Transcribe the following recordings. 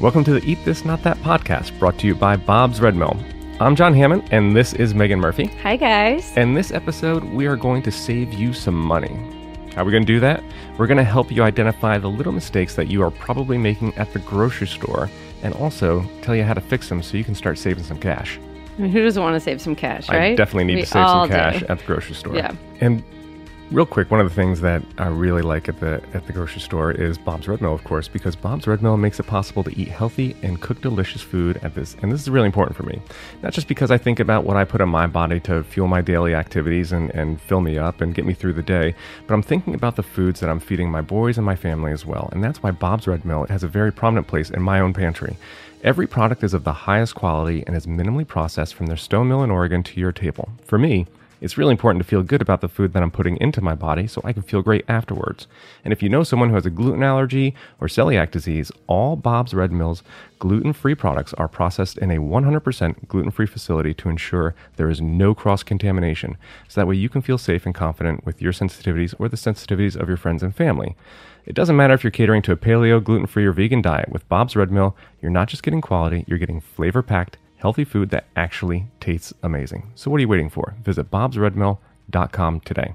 Welcome to the Eat This Not That podcast, brought to you by Bob's Red Mill. I'm John Hammond, and this is Megan Murphy. Hi, guys. And this episode, we are going to save you some money. How are we going to do that? We're going to help you identify the little mistakes that you are probably making at the grocery store and also tell you how to fix them so you can start saving some cash. I mean, who doesn't want to save some cash, right? I definitely need We to save some cash do. at the grocery store. Yeah. And real quick, one of the things that I really like at the at the grocery store is Bob's Red Mill, of course, because Bob's Red Mill makes it possible to eat healthy and cook delicious food at this. And this is really important for me, not just because I think about what I put in my body to fuel my daily activities and and fill me up and get me through the day, but I'm thinking about the foods that I'm feeding my boys and my family as well. And that's why Bob's Red Mill has a very prominent place in my own pantry. Every product is of the highest quality and is minimally processed from their stone mill in Oregon to your table. For me, it's really important to feel good about the food that I'm putting into my body so I can feel great afterwards. And if you know someone who has a gluten allergy or celiac disease, all Bob's Red Mill's gluten free products are processed in a 100% gluten free facility to ensure there is no cross contamination. So that way you can feel safe and confident with your sensitivities or the sensitivities of your friends and family. It doesn't matter if you're catering to a paleo, gluten free, or vegan diet. With Bob's Red Mill, you're not just getting quality, you're getting flavor packed, healthy food that actually tastes amazing. So, what are you waiting for? Visit bobsredmill.com today.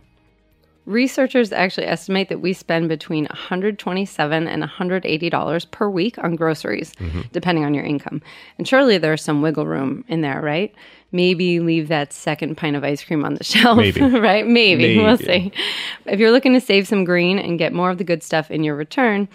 Researchers actually estimate that we spend between 127 and $180 per week on groceries, Mm-hmm. depending on your income. And surely there's some wiggle room in there, right? Maybe leave that second pint of ice cream on the shelf, Maybe. right? Maybe. We'll see. If you're looking to save some green and get more of the good stuff in your return,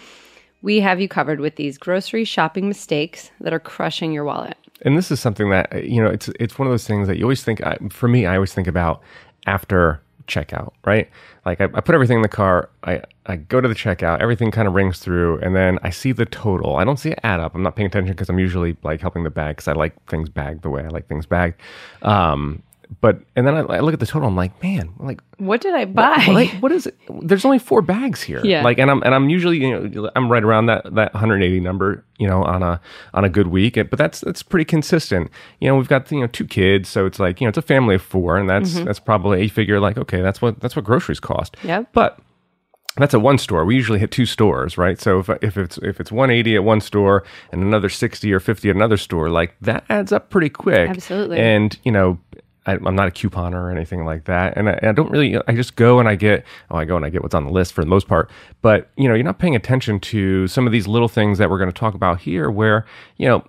we have you covered with these grocery shopping mistakes that are crushing your wallet. And this is something that, uh, you know, it's, it's one of those things that you always think, for me, I always think about after checkout, right? Like I, I put everything in the car, I, I go to the checkout, everything kind of rings through, and then I see the total. I don't see it add up. I'm not paying attention because I'm usually like helping the bag because I like things bagged the way I like things bagged. Um, but, and then I, I look at the total, I'm like, man, like, What did I buy? like what is it there's only four bags here Yeah. like and i'm and i'm usually you know i'm right around that that 180 number you know on a on a good week but that's that's pretty consistent you know we've got you know two kids so it's like you know it's a family of four and that's mm-hmm. that's probably a figure like okay that's what that's what groceries cost Yeah. but that's at one store. We usually hit two stores, right? So if, if it's if it's 180 at one store and another 60 or 50 at another store, like that adds up pretty quick. Absolutely. And you know, I, I'm not a couponer or anything like that, and I, I don't really. I just go and I get. Oh, I go and I get what's on the list for the most part. But you know, you're not paying attention to some of these little things that we're going to talk about here, where you know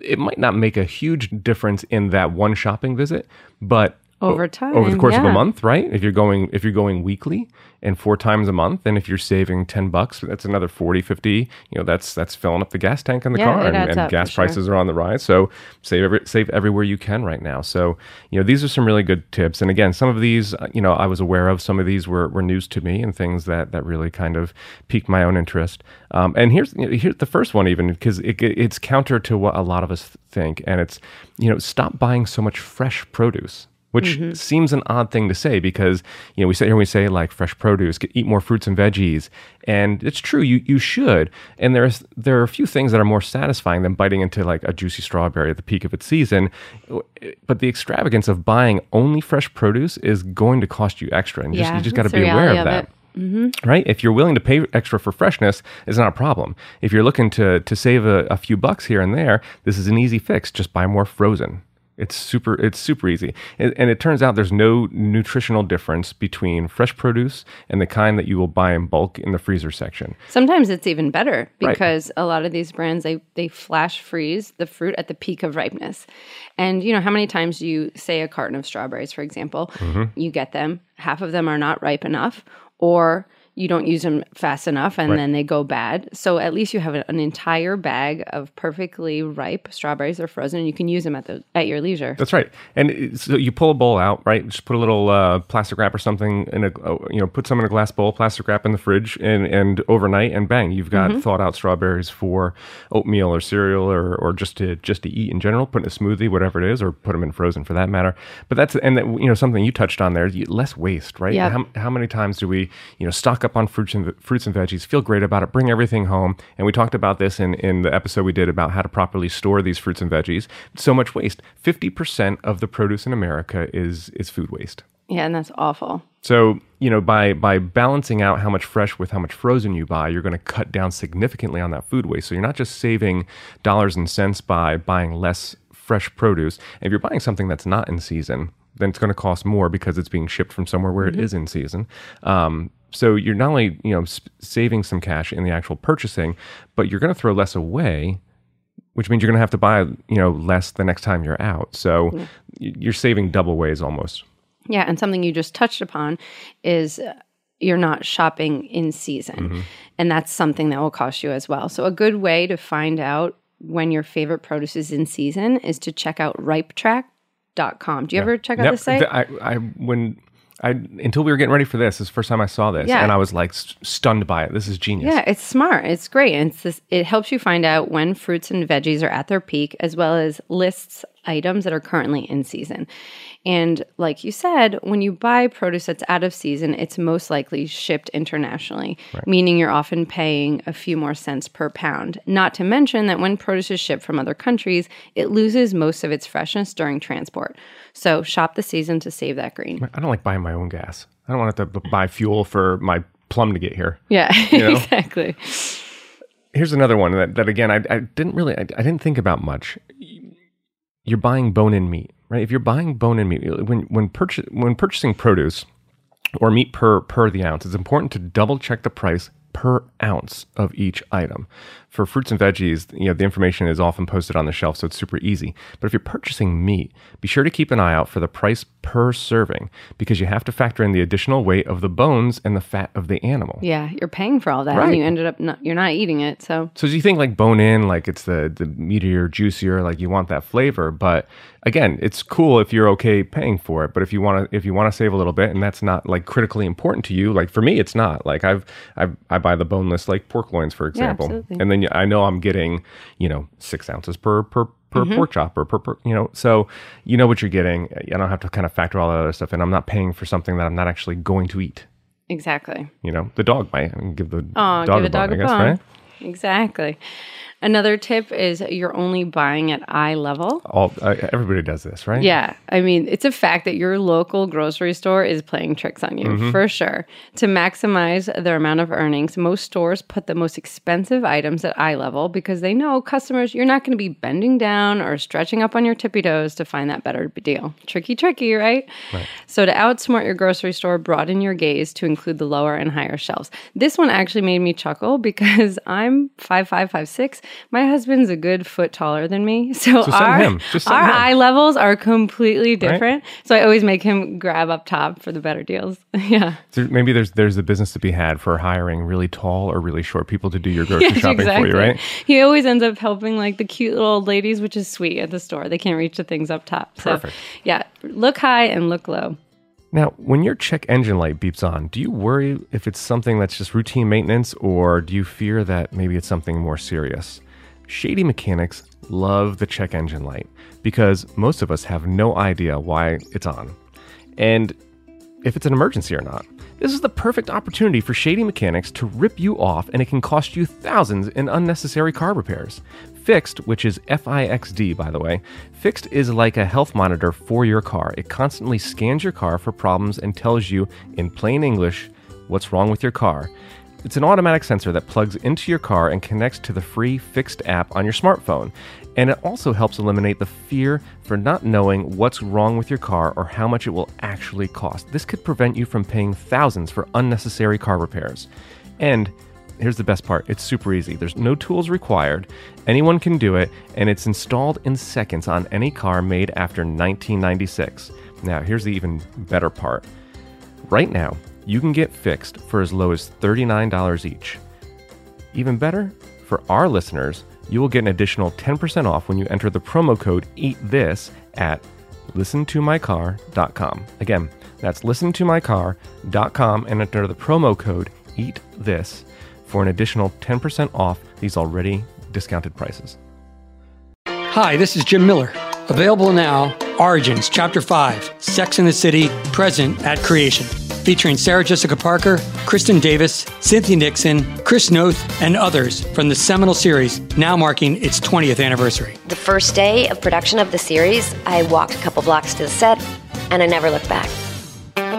it might not make a huge difference in that one shopping visit, but Over time, over the course of a month, right? If you're going if you're going weekly and four times a month, and if you're saving 10 bucks, that's another 40, 50, you know, that's that's filling up the gas tank in the Yeah, car and, and gas sure. prices are on the rise. So save every, save everywhere you can right now. So, you know, these are some really good tips. And again, some of these, uh, you know, I was aware of, some of these were, were news to me and things that, that really kind of piqued my own interest. Um, and here's, you know, here's the first one even because it, it's counter to what a lot of us think. And it's, you know, stop buying so much fresh produce which Mm-hmm. seems an odd thing to say because you know we sit here and we say like fresh produce, eat more fruits and veggies, and it's true you you should. And there's there are a few things that are more satisfying than biting into like a juicy strawberry at the peak of its season, but the extravagance of buying only fresh produce is going to cost you extra, and just, Yeah, you just got to be aware of of that it. right? If you're willing to pay extra for freshness, it's not a problem. If you're looking to to save a, a few bucks here and there, this is an easy fix. Just buy more frozen. It's super. It's super easy, and, and it turns out there's no nutritional difference between fresh produce and the kind that you will buy in bulk in the freezer section. Sometimes it's even better Right. because a lot of these brands they they flash freeze the fruit at the peak of ripeness. And you know how many times you say a carton of strawberries for example, Mm-hmm. you get them, half of them are not ripe enough or you don't use them fast enough and Right. then they go bad. So at least you have an entire bag of perfectly ripe strawberries. They're frozen and you can use them at the at your leisure. That's right. And so you pull a bowl out, right? Just put a little uh, plastic wrap or something in a, uh, you know, put some in a glass bowl, plastic wrap in the fridge, and and overnight, and bang, you've got thawed out strawberries for oatmeal or cereal or or just to just to eat in general. Put in a smoothie, whatever it is, or put them in frozen for that matter. But that's and that, you know something you touched on there, less waste, right? Yep. How, how many times do we you know stock up on fruits and fruits and veggies, feel great about it, bring everything home, and we talked about this in in the episode we did about how to properly store these fruits and veggies. So much waste. Fifty percent of the produce in America is is food waste. Yeah, and that's awful. So, you know, by by balancing out how much fresh with how much frozen you buy, you're going to cut down significantly on that food waste. So you're not just saving dollars and cents by buying less fresh produce. If you're buying something that's not in season, then it's going to cost more because it's being shipped from somewhere where it is in season. Um, so you're not only you know sp- saving some cash in the actual purchasing, but you're going to throw less away, which means you're going to have to buy you know less the next time you're out. So you're saving double ways almost. Yeah, and something you just touched upon is uh, you're not shopping in season. And that's something that will cost you as well. So, a good way to find out when your favorite produce is in season is to check out ripetrack.com. Do you ever check out the site? I, I when I until we were getting ready for this, this is the first time I saw this, Yeah. and I was like st- stunned by it. This is genius. Yeah, it's smart. It's great. And it's this, it helps you find out when fruits and veggies are at their peak, as well as lists items that are currently in season. And like you said, when you buy produce that's out of season, it's most likely shipped internationally, meaning you're often paying a few more cents per pound. Not to mention that when produce is shipped from other countries, it loses most of its freshness during transport. So shop the season to save that green. I don't like buying my own gas. I don't want to have to buy fuel for my plum to get here. Yeah, know? exactly. Here's another one that, that again I, I didn't really I, I didn't think about much. You're buying bone-in meat, right? If you're buying bone-in meat, when when purchase when purchasing produce or meat per per the ounce, it's important to double check the price per ounce of each item. For fruits and veggies, you know, the information is often posted on the shelf, so it's super easy. But if you're purchasing meat, be sure to keep an eye out for the price per serving because you have to factor in the additional weight of the bones and the fat of the animal. Yeah, you're paying for all that, Right. and you ended up not, you're not eating it. So So do you think like bone in, like it's the the meatier, juicier, like you want that flavor? But again, it's cool if you're okay paying for it. But if you want to, if you want to save a little bit, and that's not like critically important to you, like for me, it's not. Like I've, I've I buy the boneless like pork loins, for example, absolutely. and then I know I'm getting you know six ounces per per per mm-hmm. pork chop or per, per you know, so you know what you're getting. I don't have to kind of factor all that other stuff in. I'm not paying for something that I'm not actually going to eat. exactly. You know, the dog might I give the Oh, dog give a a bone, dog I a guess, bone. right? Exactly. Another tip is you're only buying at eye level. All uh, everybody does this, right? Yeah, I mean, it's a fact that your local grocery store is playing tricks on you Mm-hmm. for sure. To maximize their amount of earnings, most stores put the most expensive items at eye level because they know customers, you're not going to be bending down or stretching up on your tippy toes to find that better deal. Tricky, tricky, right? So, to outsmart your grocery store, broaden your gaze to include the lower and higher shelves. This one actually made me chuckle because I'm five five five six. My husband's a good foot taller than me, so, send our our him. eye levels are completely different. So I always make him grab up top for the better deals. yeah. So maybe there's there's a business to be had for hiring really tall or really short people to do your grocery Yes, shopping for you, right? He always ends up helping like the cute little old ladies, which is sweet at the store. They can't reach the things up top. So Perfect. yeah, look high and look low. Now, when your check engine light beeps on, do you worry if it's something that's just routine maintenance or do you fear that maybe it's something more serious? Shady mechanics love the check engine light because most of us have no idea why it's on and if it's an emergency or not. This is the perfect opportunity for shady mechanics to rip you off, and it can cost you thousands in unnecessary car repairs. FIXD, which is F I X D, by the way, FIXD is like a health monitor for your car. It constantly scans your car for problems and tells you, in plain English, what's wrong with your car. It's an automatic sensor that plugs into your car and connects to the free FIXD app on your smartphone. And it also helps eliminate the fear for not knowing what's wrong with your car or how much it will actually cost. This could prevent you from paying thousands for unnecessary car repairs. And here's the best part it's super easy. There's no tools required, anyone can do it, and it's installed in seconds on any car made after 1996. Now, here's the even better part. Right now, you can get FIXD for as low as $39 each. Even better, for our listeners, you will get an additional 10% off when you enter the promo code EATTHIS at listentomycar.com. Again, that's listentomycar.com and enter the promo code EATTHIS for an additional 10% off these already discounted prices. Hi, this is Jim Miller. Available now, Origins, Chapter 5, Sex and the City, present at creation. Featuring Sarah Jessica Parker, Kristin Davis, Cynthia Nixon, Chris Noth, and others from the seminal series, now marking its 20th anniversary. The first day of production of the series, I walked a couple blocks to the set and I never looked back.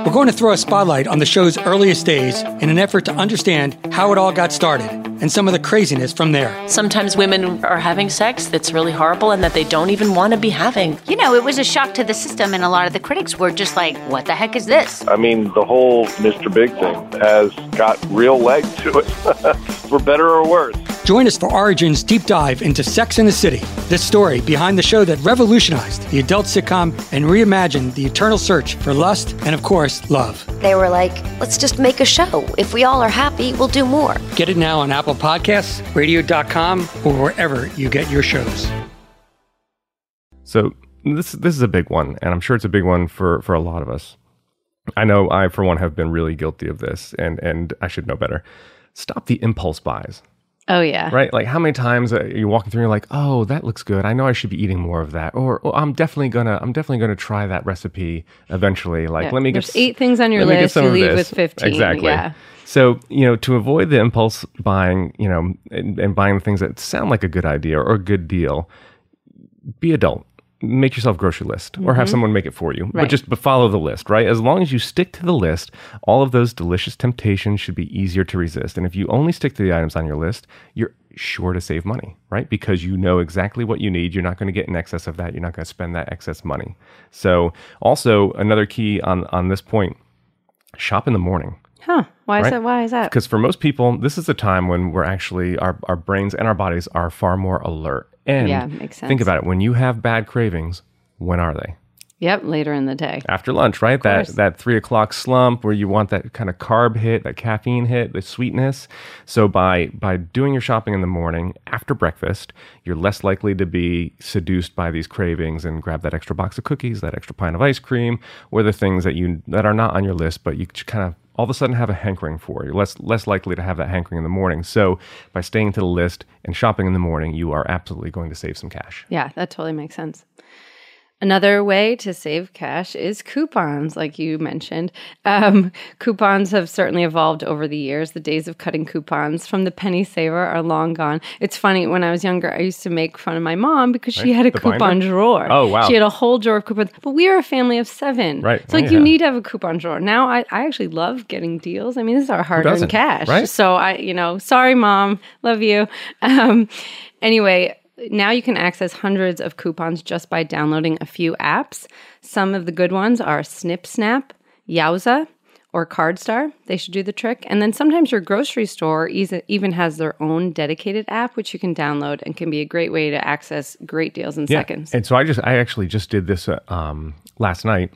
We're going to throw a spotlight on the show's earliest days in an effort to understand how it all got started and some of the craziness from there. Sometimes women are having sex that's really horrible and that they don't even want to be having. You know, it was a shock to the system, and a lot of the critics were just like, what the heck is this? I mean, the whole Mr. Big thing has got real legs to it, for better or worse. Join us for Origin's deep dive into Sex and the City, the story behind the show that revolutionized the adult sitcom and reimagined the eternal search for lust and, of course, love. They were like, let's just make a show. If we all are happy, we'll do more. Get it now on Apple Podcasts, radio.com, or wherever you get your shows. So this this is a big one, and I'm sure it's a big one for for a lot of us. I know I, for one, have been really guilty of this, and and I should know better. Stop the impulse buys. Oh yeah. Right? Like how many times uh, are you walking through and you're like, "Oh, that looks good. I know I should be eating more of that." Or, oh, I'm definitely going to I'm definitely going to try that recipe eventually. Like, Yeah. let me get There's s- eight things on your get list. You leave with 15. Exactly. Yeah. So, you know, to avoid the impulse buying, you know, and, and buying things that sound like a good idea or a good deal, be adult. Make yourself a grocery list or have someone make it for you. But Mm-hmm. Just but follow the list, right? As long as you stick to the list, all of those delicious temptations should be easier to resist. And if you only stick to the items on your list, you're sure to save money, right? Because you know exactly what you need. You're not going to get in excess of that. You're not going to spend that excess money. So, also another key on on this point, shop in the morning Huh. Why is Right. that? Why is that? because for most people this is a time when we're actually our, our brains and our bodies are far more alert and Yeah, makes sense. think about it when you have bad cravings when are they Yep. Later in the day. after lunch right that that three o'clock slump where you want that kind of carb hit that caffeine hit the sweetness so by by doing your shopping in the morning after breakfast you're less likely to be seduced by these cravings and grab that extra box of cookies that extra pint of ice cream or the things that you that are not on your list but you kind of all of a sudden have a hankering for you're less less likely to have that hankering in the morning so by staying to the list and shopping in the morning you are absolutely going to save some cash Yeah, that totally makes sense. Another way to save cash is coupons, like you mentioned. Um, coupons have certainly evolved over the years. The days of cutting coupons from the penny saver are long gone. It's funny, when I was younger, I used to make fun of my mom because she had a the coupon binder? drawer. Oh, wow. She had a whole drawer of coupons, but we are a family of seven. Right, So, like, right, you need to have a coupon drawer. Now, I, I actually love getting deals. I mean, this is our hard earned cash. right? So, I, you know, sorry, mom, love you. Um, anyway, now you can access hundreds of coupons just by downloading a few apps. Some of the good ones are Snip Snap, Yowza, or CardStar. They should do the trick. And then sometimes your grocery store even has their own dedicated app, which you can download and can be a great way to access great deals in seconds. And so I just, I actually just did this uh, um, last night.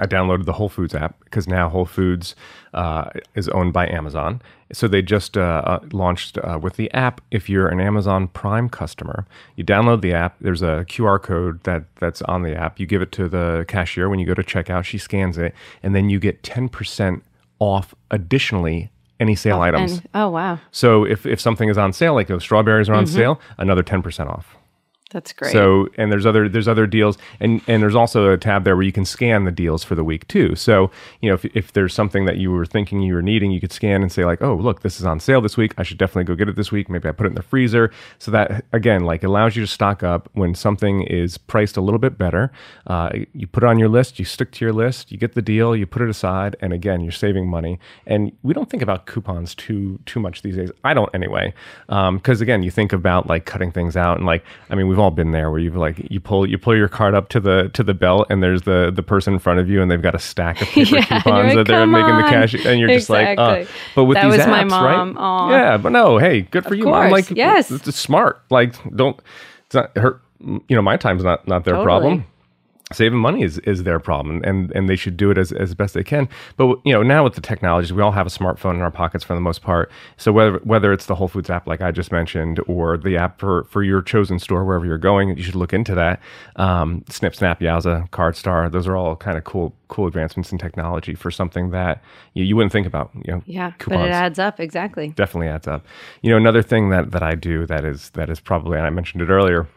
I downloaded the Whole Foods app because now Whole Foods uh, is owned by Amazon. So they just uh, uh, launched uh, with the app. If you're an Amazon Prime customer, you download the app. There's a QR code that that's on the app. You give it to the cashier when you go to checkout. She scans it, and then you get 10% off. Additionally, any sale items. And, oh, wow. So if, if something is on sale, like those strawberries are on sale, another 10% off. That's great. So and there's other there's other deals and and there's also a tab there where you can scan the deals for the week too. So you know if, if there's something that you were thinking you were needing, you could scan and say like, oh look, this is on sale this week. I should definitely go get it this week. Maybe I put it in the freezer. So that again like allows you to stock up when something is priced a little bit better. Uh, you put it on your list, you stick to your list, you get the deal, you put it aside, and again you're saving money. And we don't think about coupons too too much these days. I don't anyway, because again you think about like cutting things out and like I mean we've all been there where you've like you pull you pull your card up to the to the belt and there's the the person in front of you and they've got a stack of paper Yeah, coupons like, that they're "Come making the cash and you're just like uh, but with That these was my apps mom. right yeah but no hey good for you mom. Course, like yes. it's, it's smart. Like don't it's not her you know my time's not not their Totally. problem saving money is, is their problem and and they should do it as, as best they can but you know now with the technologies we all have a smartphone in our pockets for the most part so whether whether it's the whole foods app like i just mentioned or the app for for your chosen store wherever you're going you should look into that um, snip snap yowza cardstar those are all kind of cool cool advancements in technology for something that you, you wouldn't think about you know yeah, but it adds up. Exactly. definitely adds up. You know, another thing that that I do that is that is probably and I mentioned it earlier,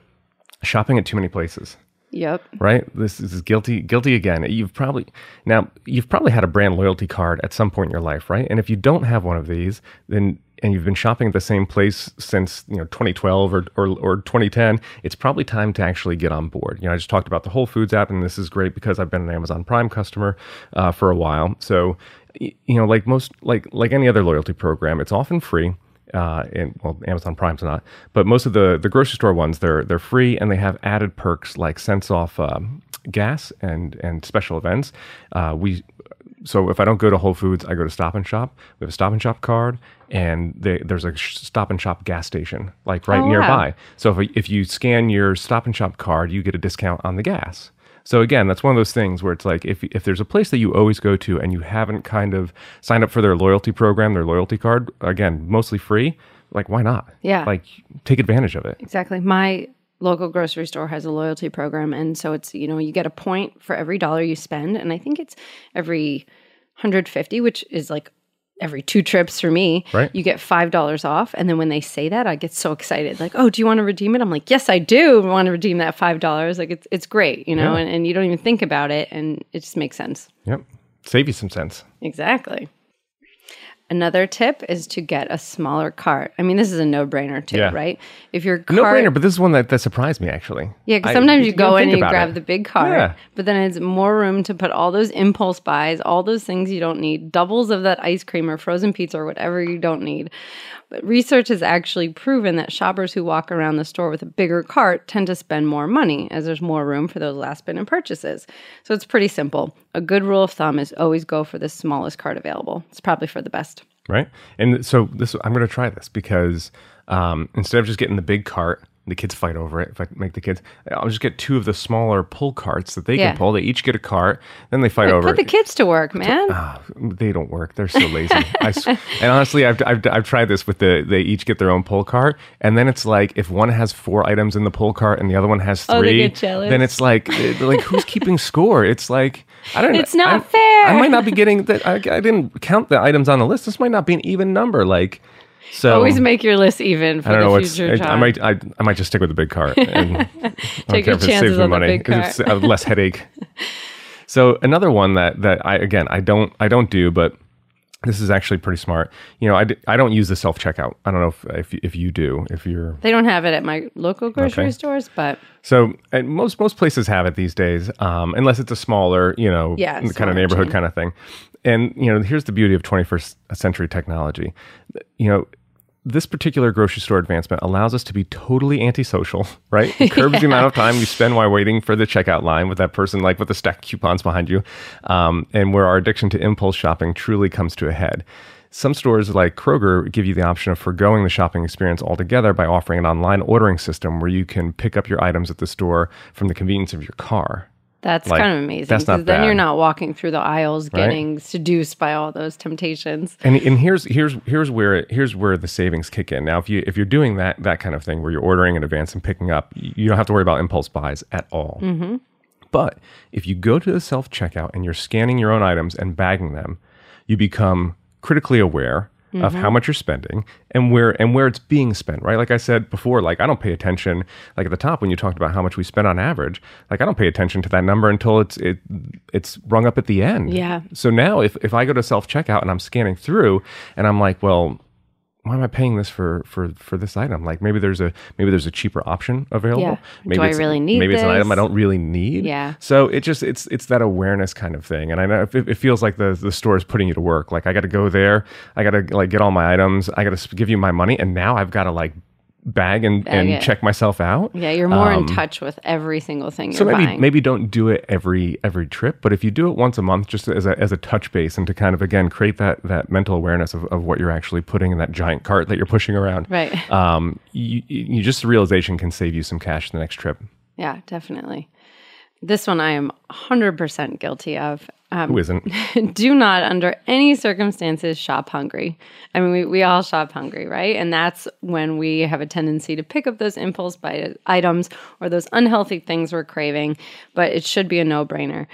shopping at too many places. Yep. Right? This is guilty guilty again. You've probably now you've probably had a brand loyalty card at some point in your life, right? And if you don't have one of these, then and you've been shopping at the same place since you know 2012 or, or or 2010, it's probably time to actually get on board. You know, I just talked about the Whole Foods app, and this is great because I've been an Amazon Prime customer uh, for a while. So, you know, like most like like any other loyalty program, it's often free. Uh, and well, Amazon Prime's not, but most of the the grocery store ones they're they're free and they have added perks like cents off um, gas and and special events. Uh, we so if I don't go to Whole Foods, I go to Stop and Shop. We have a Stop and Shop card, and they, there's a Stop and Shop gas station like right Oh, wow. nearby. So if if you scan your Stop and Shop card, you get a discount on the gas. So again, that's one of those things where it's like if if there's a place that you always go to and you haven't kind of signed up for their loyalty program, their loyalty card, again, mostly free, like why not? Yeah. Like take advantage of it. Exactly. My local grocery store has a loyalty program. And so it's, you know, you get a point for every dollar you spend. And I think it's every 150, which is like every two trips for me. Right. You get $5 off. And then when they say that, I get so excited. Like, oh, do you want to redeem it? I'm like, yes, I do want to redeem that $5. Like, it's, it's great, you know, Yeah. and, and you don't even think about it. And it just makes cents. Yep. Save you some sense. Exactly. Another tip is to get a smaller cart. I mean, this is a no-brainer too, Yeah. right? If your cart, No brainer, but this is one that, that surprised me actually. yeah, because I- sometimes you go in and you grab it. the big cart, Yeah. but then it's more room to put all those impulse buys, all those things you don't need, doubles of that ice cream or frozen pizza or whatever you don't need. But research has actually proven that shoppers who walk around the store with a bigger cart tend to spend more money as there's more room for those last minute purchases. So it's pretty simple. A good rule of thumb is always go for the smallest cart available. It's probably for the best. Right? And so this, I'm going to try this because um, instead of just getting the big cart, the kids fight over it. If I make the kids, I'll just get two of the smaller pull carts that they Yeah. can pull. They each get a cart, then they fight over it. The kids to work, man. Ah, they don't work. They're so lazy. I and honestly, I've, I've, I've tried this with the, they each get their own pull cart. And then it's like, if one has four items in the pull cart and the other one has Oh, three, then it's like, like who's keeping score? It's like, I don't know. It's not I- fair. I might not be getting that. I, I didn't count the items on the list. This might not be an even number. Like, so Always make your list even for I don't know the what's. future I. I might. I, I might just stick with the big cart. And Take care your it chances saves me on the money. big 'cause It's less headache. So another one that that I again I don't I don't do, but this is actually pretty smart. You know, I, d- I don't use the self checkout. I don't know if if, if you do. If you're They don't have it at my local grocery Okay. stores, but So and most most places have it these days, um, unless it's a smaller, you know, Yeah, kind of neighborhood chain. kind of thing. And you know, here's the beauty of 21st century technology. You know, this particular grocery store advancement allows us to be totally antisocial, right? It curbs the amount of time you spend while waiting for the checkout line with that person, like with the stack of coupons behind you, um, and where our addiction to impulse shopping truly comes to a head. Some stores like Kroger give you the option of foregoing the shopping experience altogether by offering an online ordering system where you can pick up your items at the store from the convenience of your car. That's Like, kind of amazing. that's not then you're not walking through the aisles Right. getting seduced by all those temptations. And and here's here's here's where it, here's where the savings kick in. Now, if you if you're doing that that kind of thing where you're ordering in advance and picking up, you don't have to worry about impulse buys at all. Mm-hmm. But if you go to the self checkout and you're scanning your own items and bagging them, you become critically aware of how mm-hmm. much you're spending and where and where it's being spent right? Like i said before like i don't pay attention like at the top when you talked about how much we spend on average like i don't pay attention to that number until it's it it's rung up at the end. Yeah. so now if, if i go to self checkout and i'm scanning through and i'm like well why am I paying this for for for this item? Like maybe there's a maybe there's a cheaper option available. Yeah. Maybe Do I really need Maybe it's an item I don't really need. Yeah. So it just it's it's that awareness kind of thing, and I know it, it feels like the the store is putting you to work. Like I got to go there, I got to like get all my items, I got to give you my money, and now I've got to like bag and Bag and it. check myself out. Yeah, you're more Um, in touch with every single thing So maybe buying. maybe don't do it every every trip, but if you do it once a month, just as a as a touch base, and to kind of again create that that mental awareness of, of what you're actually putting in that giant cart that you're pushing around. Right. Um. You, you just the realization can save you some cash the next trip. Yeah, definitely. This one I am 100% guilty of. Um, Who isn't? do not, under any circumstances, shop hungry. I mean, we, we all shop hungry, right? And that's when we have a tendency to pick up those impulse buy items or those unhealthy things we're craving, but it should be a no brainer.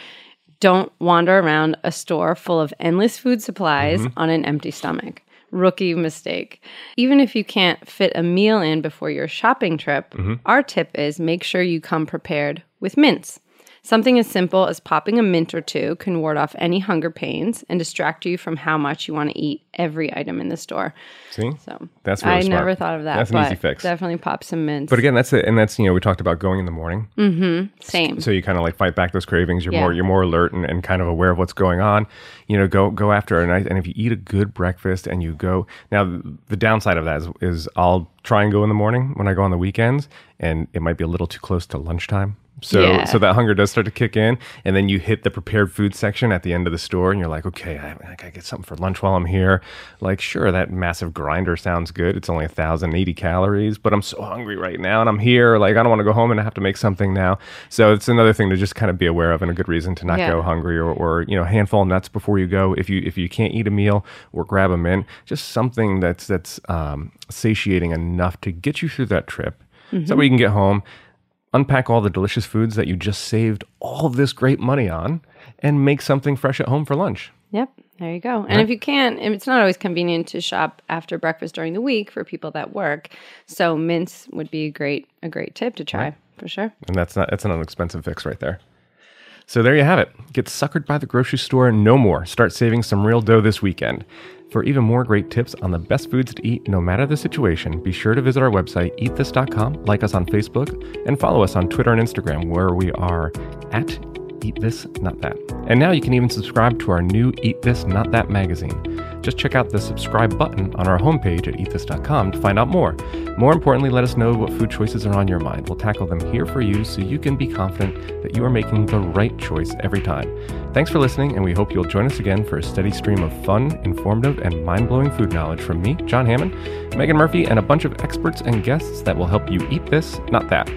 Don't wander around a store full of endless food supplies on an empty stomach. Rookie mistake. Even if you can't fit a meal in before your shopping trip, our tip is make sure you come prepared with mints. Something as simple as popping a mint or two can ward off any hunger pains and distract you from how much you want to eat every item in the store. See, So That's really I smart. never thought of that. That's an easy fix. Definitely pop some mints. but again, that's it, and that's you know we talked about going in the morning, Mm-hmm. Same. so you kind of like fight back those cravings. You're Yeah. more you're more alert and, and kind of aware of what's going on. You know, go go after a nice, and if you eat a good breakfast and you go now, the downside of that is, is I'll try and go in the morning when I go on the weekends, and it might be a little too close to lunchtime. So, Yeah. so that hunger does start to kick in, and then you hit the prepared food section at the end of the store, and you're like, okay, I, I gotta get something for lunch while I'm here. Like, sure, that massive grinder sounds good. It's only thousand eighty calories, but I'm so hungry right now, and I'm here. Like, I don't want to go home and have to make something now. So it's another thing to just kind of be aware of, and a good reason to not Yeah. go hungry, or, or you know, a handful of nuts before you go. If you if you can't eat a meal, or grab a mint, just something that's that's um, satiating enough to get you through that trip. So that way you can get home unpack all the delicious foods that you just saved all this great money on and make something fresh at home for lunch. Yep, there you go. And if you can't, it's not always convenient to shop after breakfast during the week for people that work. So mints would be a great a great tip to try for sure. And that's not that's an inexpensive fix right there. So there you have it. Get suckered by the grocery store no more. Start saving some real dough this weekend. For even more great tips on the best foods to eat no matter the situation, be sure to visit our website, eatthis.com, like us on Facebook, and follow us on Twitter and Instagram, where we are at Eat This Not That. And now you can even subscribe to our new Eat This Not That magazine. Just check out the subscribe button on our homepage at eatthis.com to find out more. More importantly, let us know what food choices are on your mind. We'll tackle them here for you so you can be confident that you are making the right choice every time. Thanks for listening, and we hope you'll join us again for a steady stream of fun, informative, and mind blowing food knowledge from me, John Hammond, Megan Murphy, and a bunch of experts and guests that will help you eat this, not that.